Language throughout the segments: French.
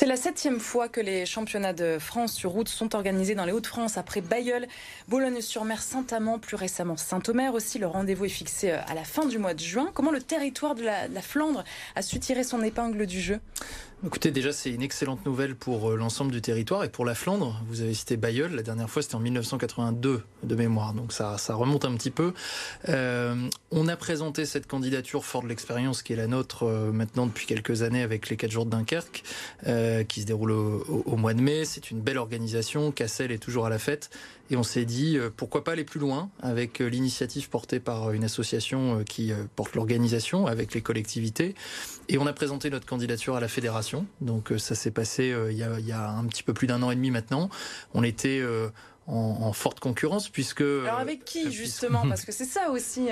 C'est la septième fois que les championnats de France sur route sont organisés dans les Hauts-de-France après Bayeul, Boulogne-sur-Mer, Saint-Amand, plus récemment Saint-Omer aussi. Le rendez-vous est fixé euh, à la fin du mois de juin. Comment le territoire de la, Flandre a su tirer son épingle du jeu? Écoutez, déjà, c'est une excellente nouvelle pour euh, l'ensemble du territoire et pour la Flandre. Vous avez cité Bayeul, la dernière fois c'était en 1982 de mémoire, donc ça, remonte un petit peu. Euh, on a présenté cette candidature fort de l'expérience qui est la nôtre maintenant depuis quelques années avec les 4 jours de Dunkerque. Euh, qui se déroule au, mois de mai. C'est une belle organisation. Cassel est toujours à la fête. Et on s'est dit, euh, pourquoi pas aller plus loin avec euh, l'initiative portée par une association qui porte l'organisation avec les collectivités. Et on a présenté notre candidature à la fédération. Donc ça s'est passé il y, a, il, y a, un petit peu plus d'un an et demi maintenant. On était en, forte concurrence puisque. Alors avec qui justement? Parce que c'est ça aussi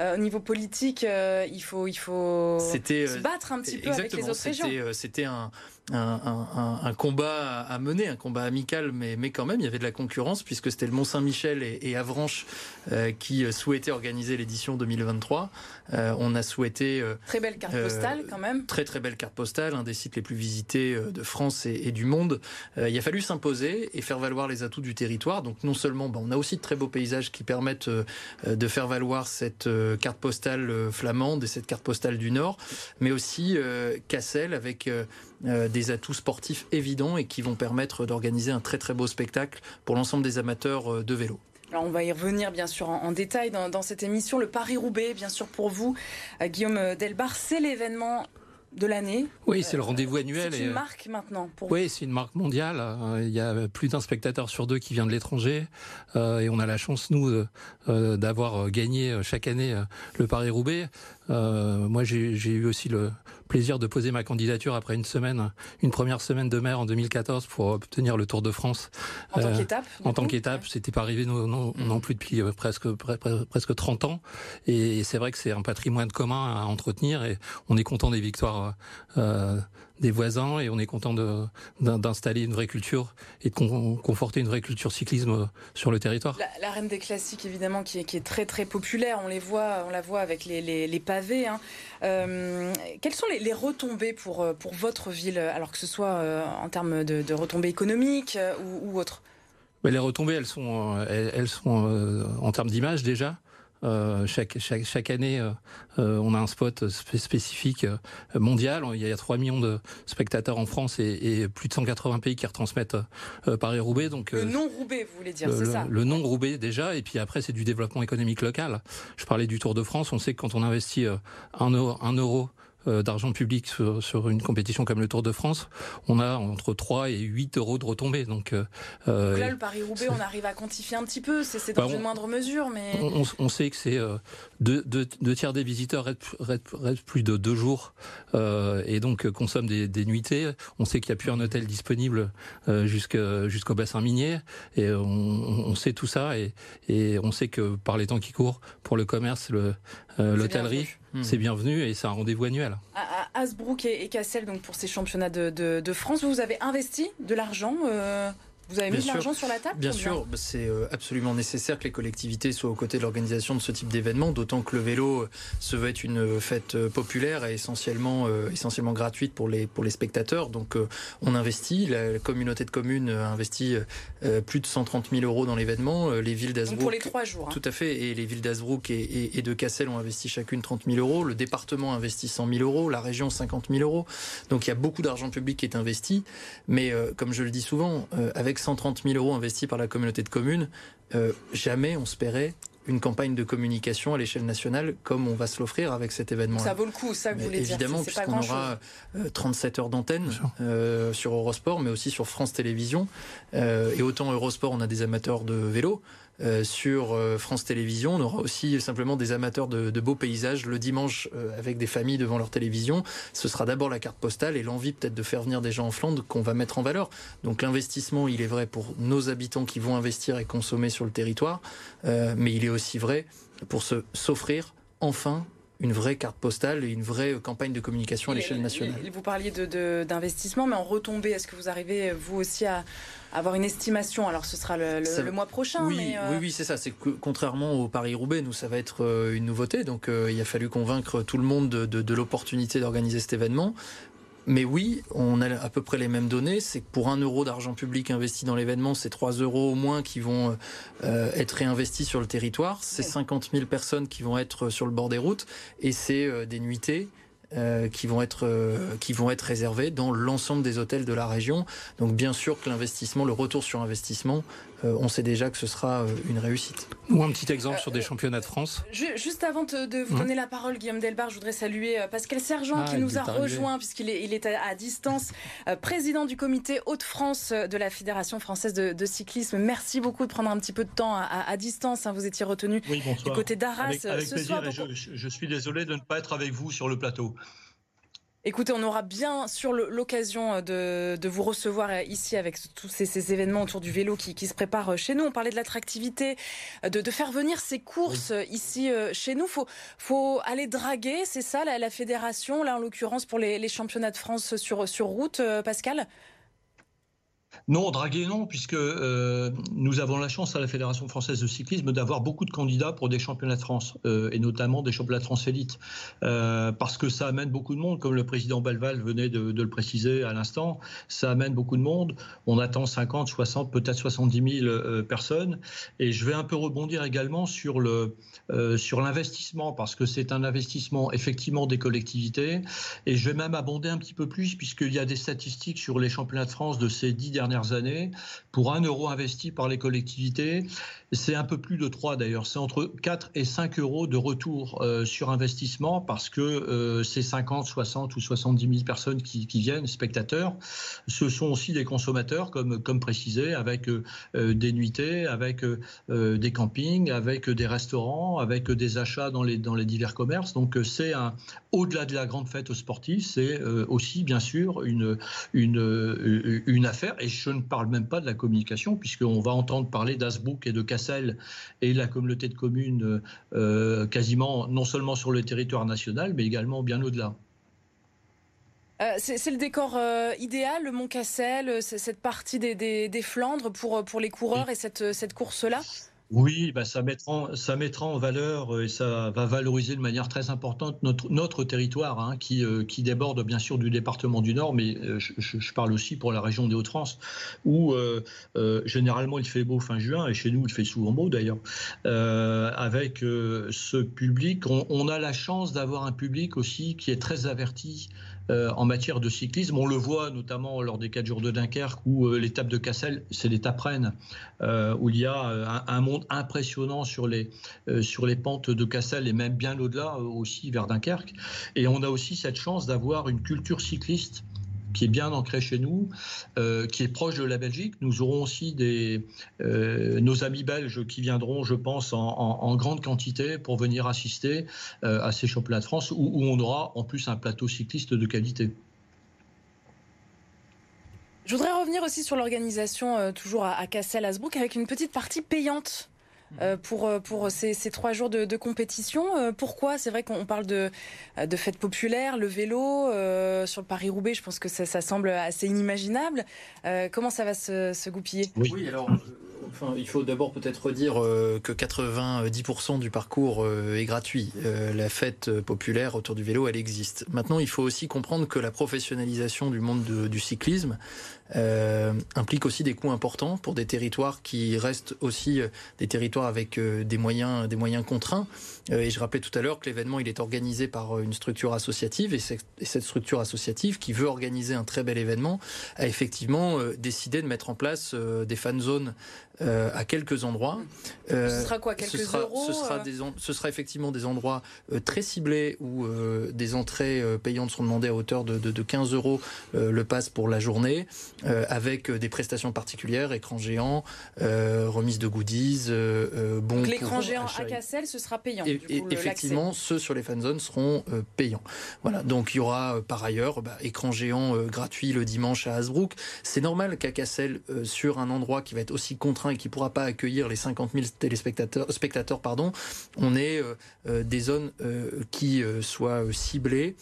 au niveau politique, il faut il faut se battre un petit peu avec les autres régions. C'était un, un, combat à mener, un combat amical, mais, mais quand même, il y avait de la concurrence, puisque c'était le Mont-Saint-Michel et, Avranches euh, qui souhaitaient organiser l'édition 2023. Euh, on a souhaité... Euh, très belle carte postale, quand même. Très, très belle carte postale, un des sites les plus visités de France et, du monde. il a fallu s'imposer et faire valoir les atouts du territoire. Donc, non seulement, bah, on a aussi de très beaux paysages qui permettent de faire valoir cette carte postale flamande et cette carte postale du Nord, mais aussi Cassel avec des des atouts sportifs évidents et qui vont permettre d'organiser un très très beau spectacle pour l'ensemble des amateurs euh, de vélo. Alors on va y revenir bien sûr en, détail dans, cette émission. Le Paris-Roubaix, bien sûr pour vous, euh, Guillaume Delbar, c'est l'événement de l'année. Oui, c'est le rendez-vous annuel. C'est une marque maintenant pour Oui, c'est une marque mondiale. Il y a plus d'un spectateur sur deux qui vient de l'étranger. et on a la chance, nous, d'avoir gagné chaque année le Paris-Roubaix. moi, j'ai eu aussi le, plaisir de poser ma candidature après une semaine, une première semaine de mer en 2014 pour obtenir le Tour de France. En tant euh, qu'étape En tant qu'étape, c'était pas arrivé non, non, non, plus depuis euh, presque presque 30 ans. Et c'est vrai que c'est un patrimoine commun à entretenir et on est content des victoires euh, des voisins et on est content d'installer une vraie culture et de conforter une vraie culture cyclisme sur le territoire. La, reine des classiques évidemment qui est, qui est, très très populaire, on les voit, on la voit avec les, les, pavés. Hein. Euh, quelles sont les, retombées pour, pour votre ville, alors que ce soit euh, en termes de, retombées économiques euh, ou, ou autres? Les retombées, elles sont, elles, sont en termes d'image déjà. Euh, chaque, chaque, chaque année, euh, euh, on a un spot spécifique mondial. Il y a 3 millions de spectateurs en France et, et plus de 180 pays qui retransmettent Paris-Roubaix. Donc le non-Roubaix, vous voulez dire, c'est ça Le non-Roubaix déjà, et puis après c'est du développement économique local. Je parlais du Tour de France. On sait que quand on investit un euro, un euro d'argent public sur, une compétition comme le Tour de France, on a entre 3 et 8 euros de retombées. Donc, euh, euh, là, le Paris-Roubaix, on arrive à quantifier un petit peu, c'est dans bah, une moindre mesure. mais On, sait que c'est deux, tiers des visiteurs restent, plus de deux jours et donc consomment des, des nuitées. On sait qu'il n'y a plus un hôtel disponible jusqu'au bassin minier et on, sait tout ça et, et on sait que par les temps qui courent, pour le commerce, l'hôtellerie, c'est bienvenu et c'est un rendez-vous annuel. À, Asbrook et, Cassel, donc pour ces championnats de, France, vous avez investi de l'argent euh, vous avez mis de l'argent sur la table Bien sûr, bah, c'est euh, absolument nécessaire que les collectivités soient aux côtés de l'organisation de ce type d'événement, d'autant que le vélo euh, se veut être une euh, fête populaire et essentiellement, essentiellement gratuite pour les, pour les spectateurs. Donc on investit, la communauté de communes a investi plus de 130 000 euros dans l'événement. Les villes d'Azbrook. Pour les trois jours. Hein. Tout à fait. Et les villes d'Azbrook et, et, de Cassel ont investi chacune 30 000 euros. Le département a investi 100 000 euros. La région 50 000 euros. Donc il y a beaucoup d'argent public qui est investi. Mais comme je le dis souvent, avec 130 000 euros investis par la communauté de communes, euh, jamais on se paierait une campagne de communication à l'échelle nationale comme on va se l'offrir avec cet événement. Ça vaut le coup, ça vous voulez évidemment, dire. Évidemment, puisqu'on aura 37 euh, heures d'antenne euh, sur Eurosport, mais aussi sur France Télévisions. et autant Eurosport, on a des amateurs de vélo. Euh, sur euh, France Télévisions. On aura aussi simplement des amateurs de, beaux paysages le dimanche euh, avec des familles devant leur télévision. Ce sera d'abord la carte postale et l'envie peut-être de faire venir des gens en Flandre qu'on va mettre en valeur. Donc l'investissement, il est vrai pour nos habitants qui vont investir et consommer sur le territoire, mais il est aussi vrai pour s'offrir enfin une vraie carte postale et une vraie campagne de communication à l'échelle nationale. Vous parliez d'investissement, mais en retombée, est-ce que vous arrivez vous aussi à avoir une estimation? Alors ce sera le, mois prochain. Oui, euh, oui, oui, c'est ça. C'est contrairement au Paris-Roubaix, nous ça va être euh, une nouveauté. Donc euh, il a fallu convaincre tout le monde de, de l'opportunité d'organiser cet événement mais oui, on a à peu près les mêmes données. C'est que pour un euro d'argent public investi dans l'événement, c'est 3 euros au moins qui vont euh, être réinvestis sur le territoire. C'est 50 000 personnes qui vont être sur le bord des routes et c'est euh, des nuitées euh, qui vont être euh, qui vont être réservés dans l'ensemble des hôtels de la région. Donc bien sûr que l'investissement, le retour sur investissement, euh, on sait déjà que ce sera une réussite. Ou un petit exemple sur des championnats de France. Juste avant de, vous donner la parole, Guillaume Delbar, je voudrais saluer Pascal Sergent ah, qui nous a rejoint puisqu'il est, il est à, distance, président du comité Hauts-de-France de la Fédération française de, cyclisme. Merci beaucoup de prendre un petit peu de temps à, distance. Hein. Vous étiez retenu du côté d'Arras ce soir. je suis désolé de ne pas être avec vous sur le plateau. Écoutez, on aura bien sur l'occasion euh, de, vous recevoir euh, ici avec tous ces, événements autour du vélo qui, se préparent euh, chez nous. On parlait de l'attractivité, de, faire venir ces courses ici chez nous. Faut, faut aller draguer, c'est ça la, fédération, là en l'occurrence pour les, championnats de France sur, sur route, Pascal? Non, draguer non, puisque euh, nous avons la chance à la Fédération française de cyclisme d'avoir beaucoup de candidats pour des championnats de France, euh, et notamment des championnats de France élite, euh, parce que ça amène beaucoup de monde, comme le président Belval venait de, le préciser à l'instant, ça amène beaucoup de monde. On attend 50, 60, peut-être 70 000 personnes, et je vais un peu rebondir également sur l'investissement, parce que c'est un investissement effectivement des collectivités, et je vais même abonder un petit peu plus, puisqu'il y a des statistiques sur les championnats de France de ces dix dernières années, pour un euro investi par les collectivités, c'est un peu plus de 3 d'ailleurs, c'est entre 4 et 5 euros de retour euh, sur investissement parce que euh, ces 50, 60 ou 70 000 personnes qui, viennent, spectateurs, ce sont aussi des consommateurs, comme, comme précisé, avec euh, des nuitées, avec des campings, avec des restaurants, avec des achats dans les, dans les divers commerces. Donc c'est un, au-delà de la grande fête sportive, c'est aussi bien sûr une, une, une affaire. Et je ne parle même pas de la communication, puisqu'on va entendre parler d'Asbook et de Cassel et la communauté de communes euh, quasiment non seulement sur le territoire national, mais également bien au-delà. Euh, c'est le décor euh, idéal, le Mont Cassel, cette partie des, Flandres pour, pour les coureurs et cette, cette course-là? Oui, bah ça, mettra, en valeur euh, et ça va valoriser de manière très importante notre, territoire hein, qui, euh, qui déborde bien sûr du département du Nord, mais euh, je, parle aussi pour la région des Hauts-de-France où généralement il fait beau fin juin et chez nous il fait souvent beau d'ailleurs. avec ce public, on, a la chance d'avoir un public aussi qui est très averti en matière de cyclisme. On le voit notamment lors des 4 jours de Dunkerque où euh, l'étape de Cassel, c'est l'étape Rennes, euh, où il y a un, monde impressionnant sur les, sur les pentes de Cassel et même bien au-delà aussi vers Dunkerque. Et on a aussi cette chance d'avoir une culture cycliste qui est bien ancré chez nous, euh, qui est proche de la Belgique. Nous aurons aussi des, euh, nos amis belges qui viendront, je pense, en, grande quantité pour venir assister euh, à ces championnats de France où, on aura en plus un plateau cycliste de qualité. Je voudrais revenir aussi sur l'organisation, toujours à, à Cassel-Asbrook, avec une petite partie payante pour, euh, pour ces, ces, trois jours de, de compétition. Euh, pourquoi? C'est vrai qu'on parle de, de fêtes populaires, le vélo, sur le Paris-Roubaix, je pense que ça, ça semble assez inimaginable. comment ça va se, se goupiller? Oui, alors il faut d'abord peut-être dire euh, que 90% du parcours euh, est gratuit. Euh, la fête populaire autour du vélo, elle existe. Maintenant, il faut aussi comprendre que la professionnalisation du monde du cyclisme implique aussi des coûts importants pour des territoires qui restent aussi des territoires avec des moyens, des moyens contraints. et je rappelais tout à l'heure que l'événement, il est organisé par une structure associative et, cette structure associative qui veut organiser un très bel événement a effectivement décidé de mettre en place des fan zones euh, à quelques endroits. Euh, ce sera quoi quelques ce sera, euros ce sera, euh des ce sera effectivement des endroits très ciblés où des entrées payantes sont demandées à hauteur de, de, de 15 euros le pass pour la journée, avec des prestations particulières, écran géant, remise de goodies, bon. L'écran géant à Cassel, ce sera payant. Et, effectivement, ceux sur les fan zones seront payants. Voilà. Donc il y aura par ailleurs bah, écran géant gratuit le dimanche à Hasbrook. C'est normal qu'à Cassel, sur un endroit qui va être aussi contraint et qui ne pourra pas accueillir les 50 000 téléspectateurs, spectateurs, pardon, on est euh, euh, des zones euh, qui soient ciblées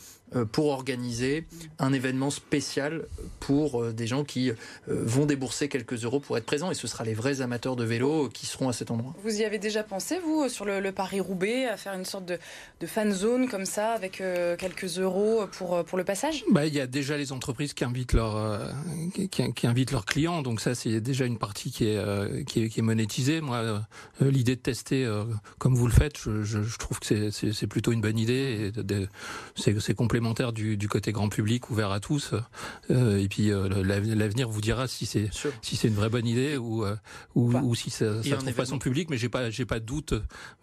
pour organiser un événement spécial pour des gens qui vont débourser quelques euros pour être présents. Et ce sera les vrais amateurs de vélo qui seront à cet endroit. Vous y avez déjà pensé, vous, sur le, Paris-Roubaix, à faire une sorte de, de fan zone comme ça, avec quelques euros pour, pour le passage? Bah, Il y a déjà les entreprises qui invitent, leur, qui, qui, invitent leurs clients. Donc ça, c'est déjà une partie qui est, qui est, qui est monétisée. Moi, l'idée de tester comme vous le faites, je, je, je trouve que c'est plutôt une bonne idée. C'est complémentaire du, du, côté grand public, ouvert à tous. Euh, et puis euh, l'avenir vous dira si c'est si c'est une vraie bonne idée ou euh, ou, ou, si ça, ça trouve pas son public. Mais j'ai pas j'ai pas de doute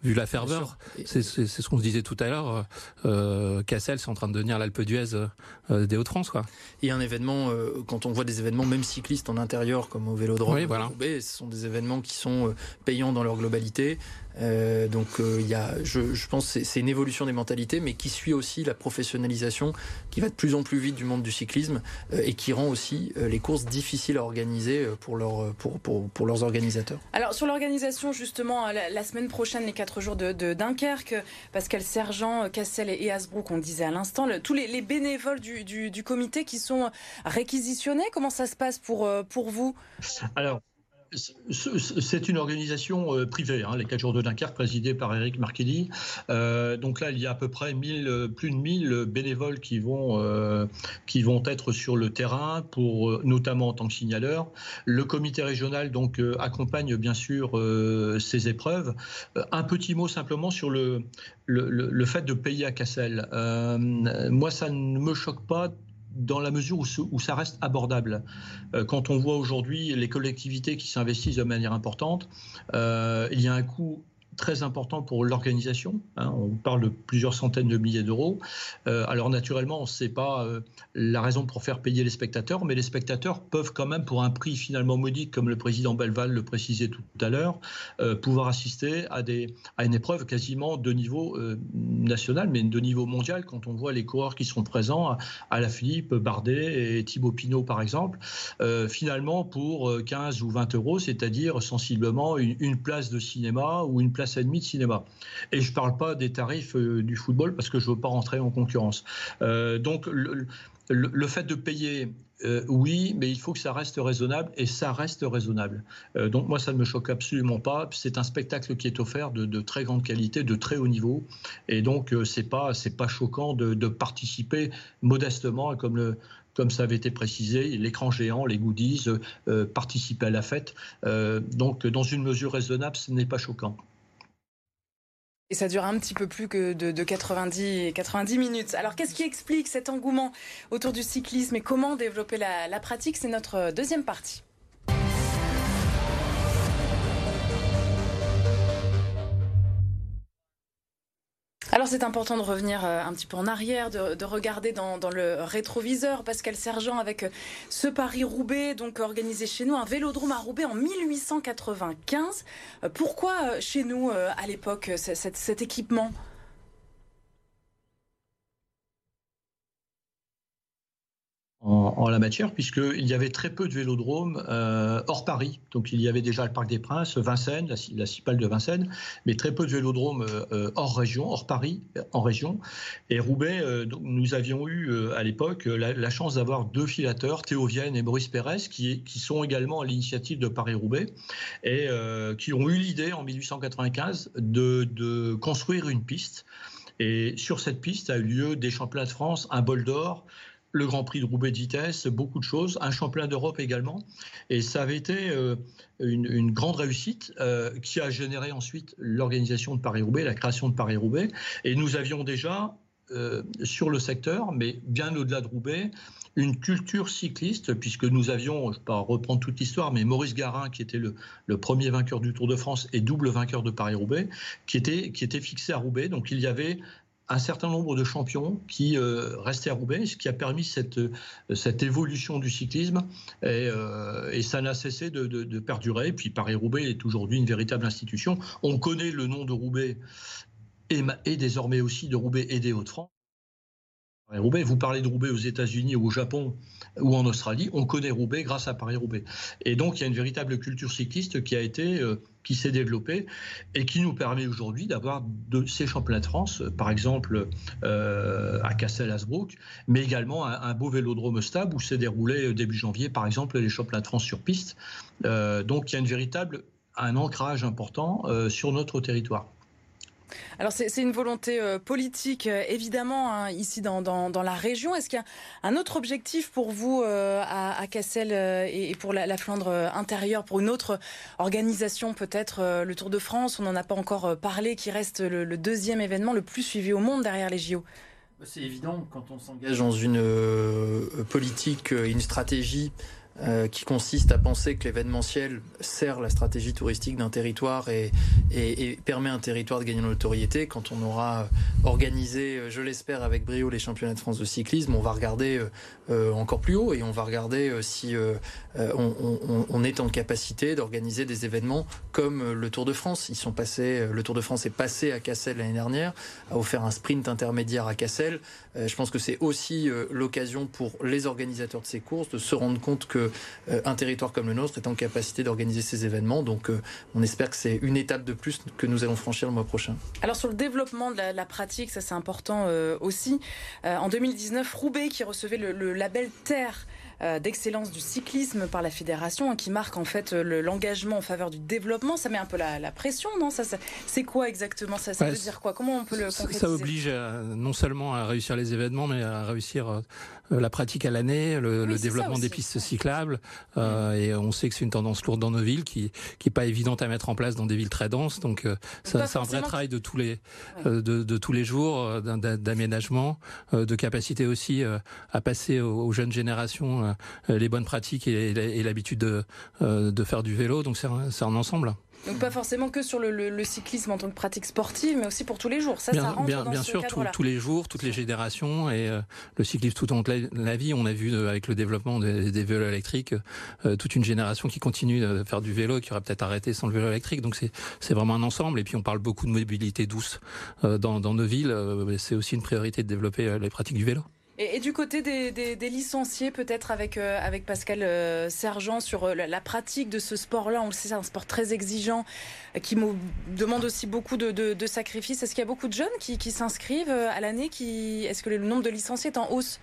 vu la ferveur. C'est ce qu'on se disait tout à l'heure. Euh, Cassel, c'est en train de devenir l'Alpe d'Huez des Hauts-de-France, quoi. Et un événement quand on voit des événements même cyclistes en intérieur comme au Vélodrome, oui, voilà. ce sont des événements qui sont payants dans leur globalité. Euh, donc euh, il y a, je, je pense que c'est une évolution des mentalités, mais qui suit aussi la professionnalisation qui va de plus en plus vite du monde du cyclisme euh, et qui rend aussi euh, les courses difficiles à organiser pour, leur, pour, pour, pour leurs organisateurs. Alors sur l'organisation justement, la, la, semaine prochaine, les quatre jours de, de Dunkerque, Pascal Sergent, Cassel et Asbrook, on disait à l'instant, tous les, les, bénévoles du, du, du, comité qui sont réquisitionnés, comment ça se passe pour, pour vous? Alors c'est une organisation euh, privée, hein, les 4 jours de Dunkerque, présidée par Eric Marquelli. Euh, donc là, il y a à peu près 1000, euh, plus de 1000 bénévoles qui vont, qui vont être sur le terrain, pour, notamment en tant que signaleurs. Le comité régional donc, accompagne bien sûr ces épreuves. un petit mot simplement sur le, le fait de payer à Cassel. moi, ça ne me choque pas dans la mesure où, ça reste abordable. Euh, quand on voit aujourd'hui les collectivités qui s'investissent de manière importante, euh, il y a un coût très important pour l'organisation. Hein, on parle de plusieurs centaines de milliers d'euros. Euh, alors naturellement, on sait pas euh, la raison pour faire payer les spectateurs, mais les spectateurs peuvent quand même, pour un prix finalement modique, comme le président Belval le précisait tout à l'heure, euh, pouvoir assister à, des, à une épreuve quasiment de niveau national, mais de niveau mondial, quand on voit les coureurs qui sont présents, à, la Philippe, Bardet et Thibaut Pinot par exemple, finalement pour 15 ou 20 euros, c'est-à-dire sensiblement une, une place de cinéma ou une place et demie de cinéma. Et je ne parle pas des tarifs euh, du football parce que je ne veux pas rentrer en concurrence. Euh, donc le, fait de payer, euh, oui, mais il faut que ça reste raisonnable et ça reste raisonnable. Donc moi, ça ne me choque absolument pas. C'est un spectacle qui est offert de, très grande qualité, de très haut niveau, et donc c'est pas c'est pas choquant de, participer modestement, comme comme ça avait été précisé, l'écran géant, les goodies, participer à la fête. Donc, dans une mesure raisonnable, ce n'est pas choquant. Et ça dure un petit peu plus que de, de 90, 90 minutes. Alors qu'est-ce qui explique cet engouement autour du cyclisme et comment développer la, la pratique? C'est notre deuxième partie. Alors c'est important de revenir euh, un petit peu en arrière, de, de regarder dans, le rétroviseur. Pascal Sergent avec euh, ce Paris-Roubaix, donc organisé chez nous, un vélodrome à Roubaix en 1895. Euh, pourquoi chez nous, à l'époque, cet équipement? En, la matière, puisqu'il y avait très peu de vélodromes euh, hors Paris. Donc il y avait déjà le Parc des Princes, Vincennes, la, Cipale de Vincennes, mais très peu de vélodromes euh, hors région, hors Paris, en région. Et Roubaix, euh, nous avions eu à l'époque la, chance d'avoir deux filateurs, Théo Vienne et Maurice Pérez, qui, sont également à l'initiative de Paris-Roubaix, et qui ont eu l'idée en 1895 de, de construire une piste. Et sur cette piste a eu lieu des championnats de France, un bol d'or, le Grand Prix de Roubaix de vitesse, beaucoup de choses, un championnat d'Europe également. Et ça avait été euh, une, grande réussite euh, qui a généré ensuite l'organisation de Paris-Roubaix, la création de Paris-Roubaix. Et nous avions déjà euh, sur le secteur, mais bien au-delà de Roubaix, une culture cycliste, puisque nous avions, je ne vais pas reprendre toute l'histoire, mais Maurice Garin, qui était le, le, premier vainqueur du Tour de France et double vainqueur de Paris-Roubaix, qui était, qui était fixé à Roubaix. Donc il y avait un certain nombre de champions qui euh, restaient à Roubaix, ce qui a permis cette, cette évolution du cyclisme et, euh, et ça n'a cessé de, de, de, perdurer. Puis Paris-Roubaix est aujourd'hui une véritable institution. On connaît le nom de Roubaix et, et désormais aussi de Roubaix et des Hauts-de-France. Roubaix. Vous parlez de Roubaix aux États-Unis au Japon ou en Australie, on connaît Roubaix grâce à Paris-Roubaix. Et donc il y a une véritable culture cycliste qui a été euh, s'est développée et qui nous permet aujourd'hui d'avoir ces championnats de France, par exemple euh, à Cassel-Asbrook, mais également un, beau vélodrome stable où s'est déroulé euh, début janvier, par exemple, les championnats de France sur piste. donc il y a une véritable un ancrage important sur notre territoire. Alors c'est une volonté euh, politique, euh, évidemment, hein, ici dans, la région. Est-ce qu'il y a un autre objectif pour vous euh, à, Cassel et, pour la, Flandre intérieure, pour une autre organisation peut-être, le Tour de France? On n'en a pas encore parlé, qui reste le, deuxième événement le plus suivi au monde derrière les JO. C'est évident, quand on s'engage dans une politique, une stratégie euh, qui consiste à penser que l'événementiel sert la stratégie touristique d'un territoire et, et, et, permet à un territoire de gagner en notoriété. Quand on aura organisé, euh, je l'espère, avec brio les championnats de France de cyclisme, on va regarder euh, encore plus haut et on va regarder si on, on, est en capacité d'organiser des événements comme le Tour de France. Ils sont passés, le Tour de France est passé à Cassel l'année dernière, a offert un sprint intermédiaire à Cassel. je pense que c'est aussi l'occasion pour les organisateurs de ces courses de se rendre compte que un territoire comme le nôtre est en capacité d'organiser ces événements. Donc euh, on espère que c'est une étape de plus que nous allons franchir le mois prochain. Alors sur le développement de la, pratique, ça c'est important euh, aussi. en 2019, Roubaix qui recevait le label Terre euh, d'excellence du cyclisme par la fédération, hein, qui marque en fait l'engagement en faveur du développement. Ça met un peu la, pression, non? Ça, C'est quoi exactement? Ça, ça veut dire quoi? Comment on peut le concrétiser? Ça oblige non seulement à réussir les événements, mais à réussir euh, la pratique à l'année, le, développement des pistes cyclables. Euh, et on sait que c'est une tendance lourde dans nos villes, qui qui est pas évidente à mettre en place dans des villes très denses. Donc ça, c'est un vrai travail de tous les de, tous les jours, d'aménagement, de capacité aussi à passer aux jeunes générations euh, les bonnes pratiques et, l'habitude de, euh, de faire du vélo. Donc c'est un, un ensemble. Donc pas forcément que sur le, cyclisme en tant que pratique sportive, mais aussi pour tous les jours. Ça, bien, ça rentre bien, bien sûr, tous les jours, toutes les générations et euh, le cyclisme tout au long de la, vie. On a vu avec le développement des, vélos électriques toute une génération qui continue de faire du vélo, qui aurait peut-être arrêté sans le vélo électrique. Donc c'est vraiment un ensemble. Et puis on parle beaucoup de mobilité douce dans, dans nos villes. c'est aussi une priorité de développer les pratiques du vélo. Et, du côté des, licenciés, peut-être avec, euh, avec Pascal euh, Sergent, sur euh, la, pratique de ce sport-là, on le sait, c'est un sport très exigeant, qui demande aussi beaucoup de, sacrifices. Est-ce qu'il y a beaucoup de jeunes qui, qui s'inscrivent à l'année Est-ce que le nombre de licenciés est en hausse?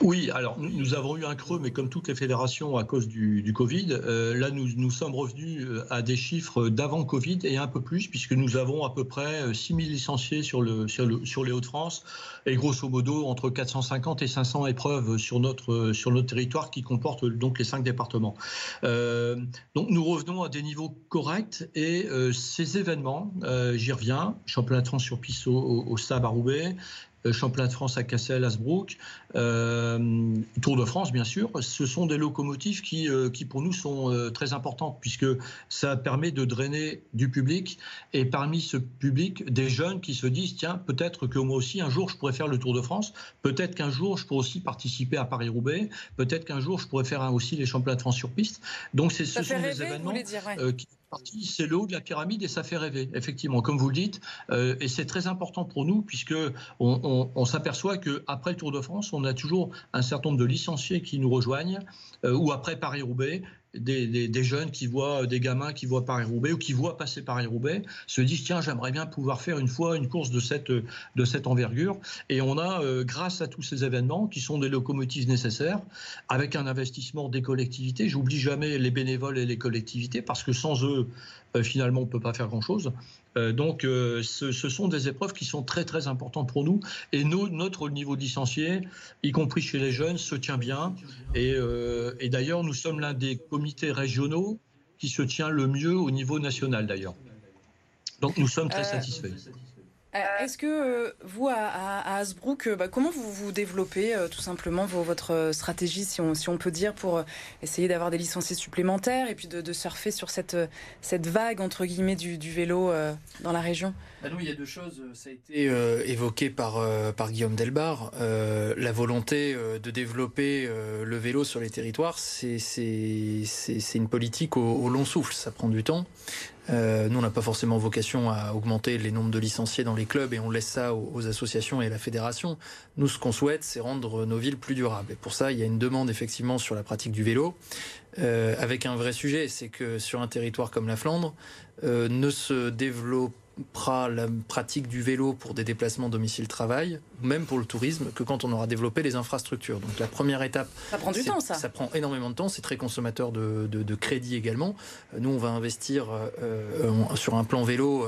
Oui, alors nous, avons eu un creux, mais comme toutes les fédérations à cause du, Covid, euh, là nous, nous sommes revenus euh, à des chiffres d'avant Covid et un peu plus, puisque nous avons à peu près 6 euh, 000 licenciés sur, le, sur, le, sur les Hauts-de-France et grosso modo entre 450 et 500 épreuves sur notre, sur notre territoire qui comporte donc les cinq départements. donc nous revenons à des niveaux corrects et ces événements, j'y reviens, championnat de France sur piste au, au Stade à Roubaix, championnat de France à Cassel, Asbrook, euh, Tour de France bien sûr, ce sont des locomotives qui, euh, qui pour nous sont très importantes puisque ça permet de drainer du public. Et parmi ce public des jeunes qui se disent tiens peut-être que moi aussi un jour je pourrais faire le Tour de France, peut-être qu'un jour je pourrais aussi participer à Paris-Roubaix, peut-être qu'un jour je pourrais faire aussi les championnats de France sur piste. Donc ce sont des événements qui c'est le de la pyramide et ça fait rêver, effectivement, comme vous le dites. Euh, et c'est très important pour nous puisque on, s'aperçoit qu'après le Tour de France, on a toujours un certain nombre de licenciés qui nous rejoignent, euh, ou après Paris-Roubaix, des, jeunes qui voient, des gamins qui voient Paris-Roubaix ou qui voient passer Paris-Roubaix, se disent tiens, j'aimerais bien pouvoir faire une fois une course de cette, de cette envergure. Et on a, euh, grâce à tous ces événements, qui sont des locomotives nécessaires, avec un investissement des collectivités, j'oublie jamais les bénévoles et les collectivités, parce que sans eux, euh, finalement, on ne peut pas faire grand-chose. Euh, donc, euh, ce, sont des épreuves qui sont très très importantes pour nous. Et nous, notre niveau licencié, y compris chez les jeunes, se tient bien. Et, et d'ailleurs, nous sommes l'un des comités régionaux qui se tient le mieux au niveau national d'ailleurs. Donc, nous sommes très satisfaits. Euh, est-ce que euh, vous, à, à Hasbrook, euh, bah, comment vous vous développez tout simplement votre stratégie, si on, si on peut dire, pour essayer d'avoir des licenciés supplémentaires et puis de, surfer sur cette, cette vague, entre guillemets, du, du vélo dans la région? Bah il y a deux choses. Ça a été évoqué par, par Guillaume Delbar. la volonté de développer le vélo sur les territoires, c'est une politique au, au, long souffle. Ça prend du temps. Euh, nous, on n'a pas forcément vocation à augmenter les nombres de licenciés dans les clubs et on laisse ça aux, associations et à la fédération. Nous, ce qu'on souhaite, c'est rendre nos villes plus durables. Et pour ça, il y a une demande effectivement sur la pratique du vélo, euh, avec un vrai sujet, c'est que sur un territoire comme la Flandre, euh, ne se développe la pratique du vélo pour des déplacements domicile-travail, même pour le tourisme, que quand on aura développé les infrastructures. Donc la première étape... Ça prend du temps, ça. Ça prend énormément de temps, c'est très consommateur de, de, crédit également. Nous, on va investir euh, sur un plan vélo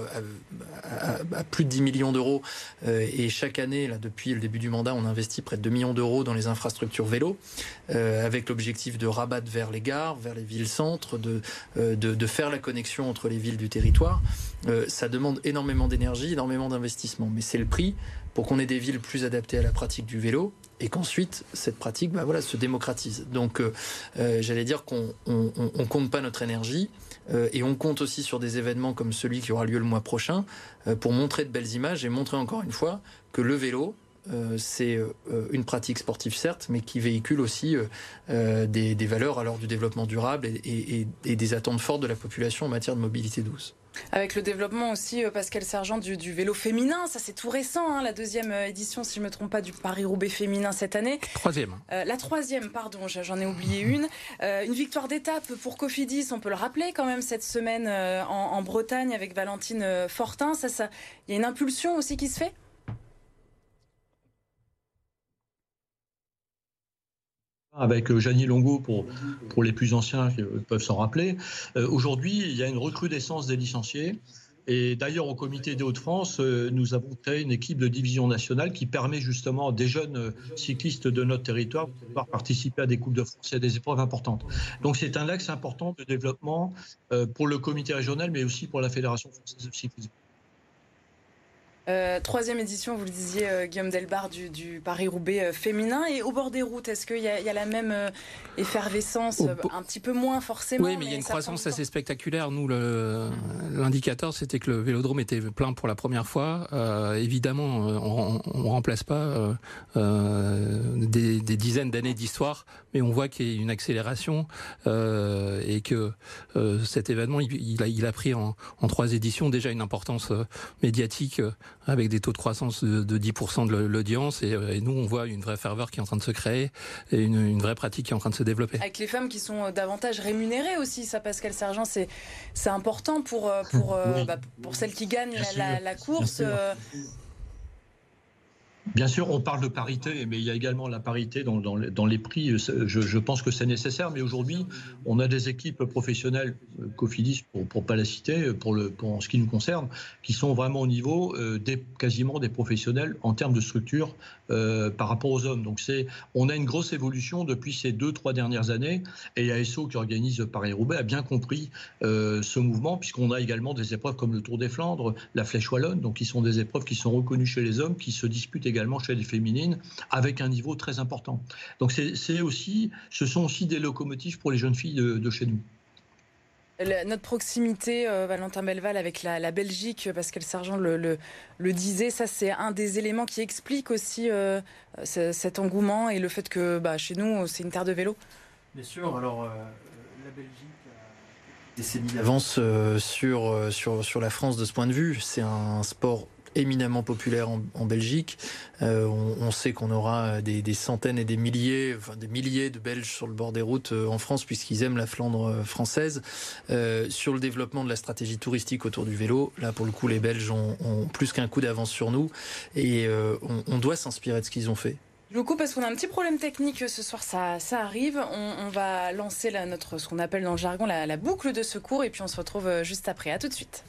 à, à, plus de 10 millions d'euros. Euh, et chaque année, là, depuis le début du mandat, on investit près de 2 millions d'euros dans les infrastructures vélo, euh, avec l'objectif de rabattre vers les gares, vers les villes-centres, de, de, de, faire la connexion entre les villes du territoire. ça demande énormément d'énergie, énormément d'investissement. Mais c'est le prix pour qu'on ait des villes plus adaptées à la pratique du vélo et qu'ensuite cette pratique bah se démocratise. Donc euh, euh, j'allais dire qu'on on, compte pas notre énergie euh, et on compte aussi sur des événements comme celui qui aura lieu le mois prochain pour montrer de belles images et montrer encore une fois que le vélo, c'est une pratique sportive certes, mais qui véhicule aussi des, valeurs à l'heure du développement durable et, des attentes fortes de la population en matière de mobilité douce. Avec le développement aussi, euh, Pascal Sergent, du, vélo féminin, ça c'est tout récent, hein, la deuxième euh, édition, si je ne me trompe pas, du Paris-Roubaix féminin cette année. Troisième. Euh, la troisième, pardon, j'en ai oublié une. une victoire d'étape pour Cofidis, on peut le rappeler quand même cette semaine en, Bretagne avec Valentine Fortin. Ça, ça, il y a une impulsion aussi qui se fait? Avec euh, Janie Longo pour, pour les plus anciens qui peuvent s'en rappeler. Euh, aujourd'hui, il y a une recrudescence des licenciés. Et d'ailleurs, au comité des Hauts-de-France, euh, nous avons créé une équipe de division nationale qui permet justement à des jeunes cyclistes de notre territoire de pouvoir participer à des Coupes de France et à des épreuves importantes. Donc c'est un axe important de développement pour le comité régional, mais aussi pour la Fédération française de cyclisme. Euh, troisième édition, vous le disiez, euh, Guillaume Delbar, du, Paris-Roubaix euh, féminin. Et au bord des routes, est-ce qu'il y, a la même effervescence Un petit peu moins forcément. Oui, mais, il y a une croissance assez spectaculaire. Nous, l'indicateur, c'était que le vélodrome était plein pour la première fois. évidemment, on ne remplace pas des, dizaines d'années d'histoire, mais on voit qu'il y a une accélération et que cet événement, il, a, pris en, en, trois éditions déjà une importance médiatique avec des taux de croissance de, 10% de l'audience. Euh, et, nous, on voit une vraie ferveur qui est en train de se créer et une, vraie pratique qui est en train de se développer. Avec les femmes qui sont euh, davantage rémunérées aussi, ça, Pascal Sergent, c'est important pour, euh, pour, bah, pour celles qui gagnent la, course. Bien sûr, on parle de parité, mais il y a également la parité dans, les prix. Je, pense que c'est nécessaire, mais aujourd'hui, on a des équipes professionnelles, euh, Cofidis pour ne pas la citer, pour, ce qui nous concerne, qui sont vraiment au niveau euh, quasiment des professionnels en termes de structure euh, par rapport aux hommes. Donc on a une grosse évolution depuis ces deux, trois dernières années, et ASO qui organise Paris-Roubaix a bien compris ce mouvement, puisqu'on a également des épreuves comme le Tour des Flandres, la Flèche Wallonne, donc qui sont des épreuves qui sont reconnues chez les hommes, qui se disputent également également chez les féminines, avec un niveau très important. Donc c'est aussi, ce sont aussi des locomotives pour les jeunes filles de, chez nous. notre proximité, euh, Valentin Belval, avec la, Belgique, Pascal Sergent le, le, disait, ça c'est un des éléments qui explique aussi euh, cet engouement et le fait que bah, chez nous, c'est une terre de vélo. Bien sûr, alors euh, la Belgique a décennies d'avance sur, sur, sur la France de ce point de vue. C'est un sport éminemment populaire en, Belgique. Euh, on, sait qu'on aura des, centaines et des milliers, enfin des milliers de Belges sur le bord des routes euh, en France puisqu'ils aiment la Flandre euh, française. sur le développement de la stratégie touristique autour du vélo, là pour le coup les Belges ont, plus qu'un coup d'avance sur nous et on, doit s'inspirer de ce qu'ils ont fait. Vous coupe parce qu'on a un petit problème technique ce soir, ça, arrive. On, va lancer la, notre, ce qu'on appelle dans le jargon la, la boucle de secours et puis on se retrouve juste après. À tout de suite.